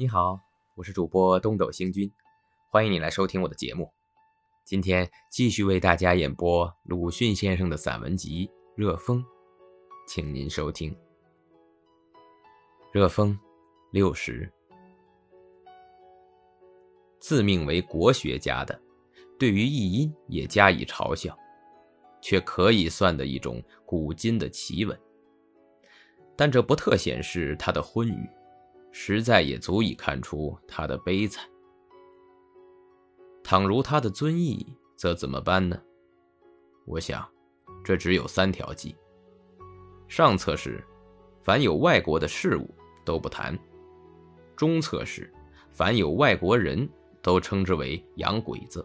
你好，我是主播东斗星君，欢迎你来收听我的节目。今天继续为大家演播鲁迅先生的散文集《热风》，请您收听。热风，六十，自命为国学家的，对于译音也加以嘲笑，却可以算的一种古今的奇闻。但这不特显示他的昏愚，实在也足以看出他的悲惨。倘如他的尊意，则怎么办呢？我想，这只有三条计。上策是，凡有外国的事物都不谈；中策是，凡有外国人都称之为洋鬼子。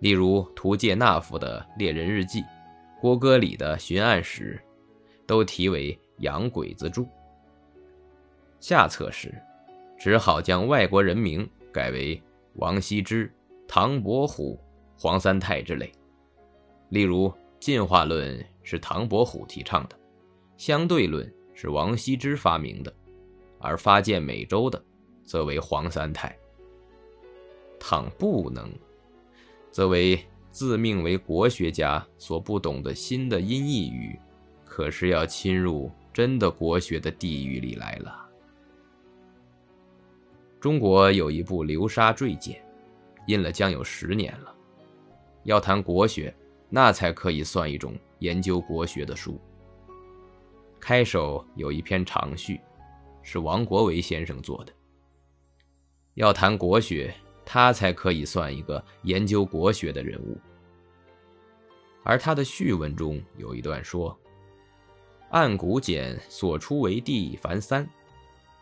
例如图介纳夫的《猎人日记》，郭歌里的《巡案史》，都题为。洋鬼子著。下策是，只好将外国人名改为王羲之、唐伯虎、黄三泰之类。例如，进化论是唐伯虎提倡的，相对论是王羲之发明的，而发现美洲的，则为黄三泰。倘不能，则为自命为国学家所不懂的新的音译语，可是要侵入。真的国学的地狱里来了。中国有一部《流沙坠简》，印了将有十年了。要谈国学，那才可以算一种研究国学的书。开首有一篇长序，是王国维先生做的。要谈国学，他才可以算一个研究国学的人物。而他的序文中有一段说。按古简所出为地凡三，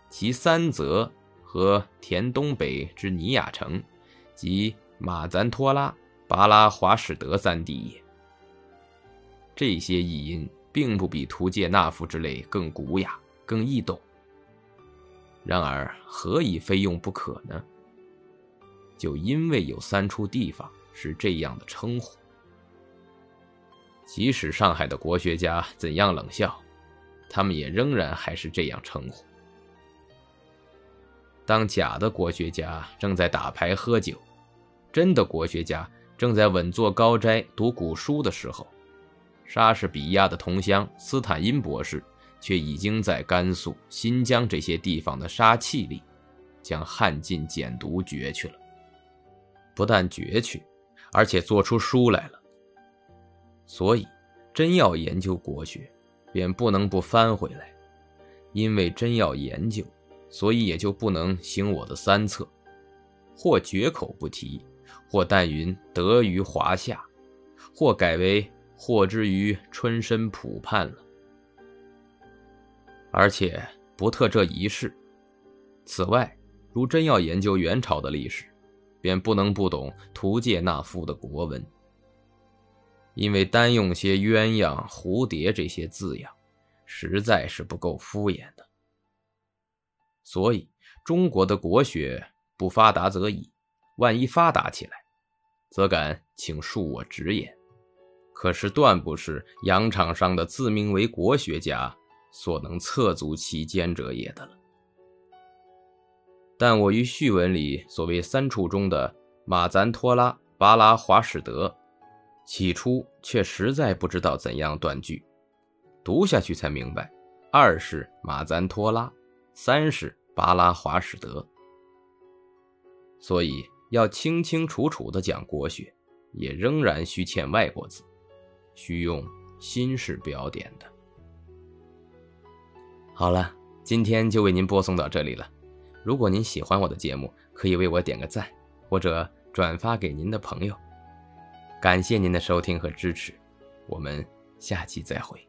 其三则和田东北之尼雅城，及马赞托拉、巴拉华史德三地也。这些译音并不比图介纳夫之类更古雅、更易懂。然而何以非用不可呢？就因为有三处地方是这样的称呼。即使上海的国学家怎样冷笑，他们也仍然还是这样称呼。当假的国学家正在打牌喝酒，真的国学家正在稳坐高斋读古书的时候，莎士比亚的同乡斯坦因博士却已经在甘肃、新疆这些地方的杀气里，将汉晋简读绝去了。不但绝去，而且做出书来了。所以，真要研究国学，便不能不翻回来。因为真要研究，所以也就不能行我的三策：或绝口不提，或但云得于华夏，或改为获之于春申浦畔了。而且不特这一事。此外，如真要研究元朝的历史，便不能不懂图介那夫的国文。因为单用些鸳鸯、蝴蝶这些字样，实在是不够敷衍的。所以中国的国学不发达则已，万一发达起来，则敢请恕我直言，可是断不是洋场上的自名为国学家所能测足其间者也的了。但我于序文里所谓三处中的马赞托拉、巴拉华史德。起初却实在不知道怎样断句，读下去才明白，二是马赞托拉，三是巴拉华史德。所以要清清楚楚地讲国学，也仍然需欠外国字，需用新式标点的。好了，今天就为您播送到这里了。如果您喜欢我的节目，可以为我点个赞，或者转发给您的朋友。感谢您的收听和支持，我们下期再会。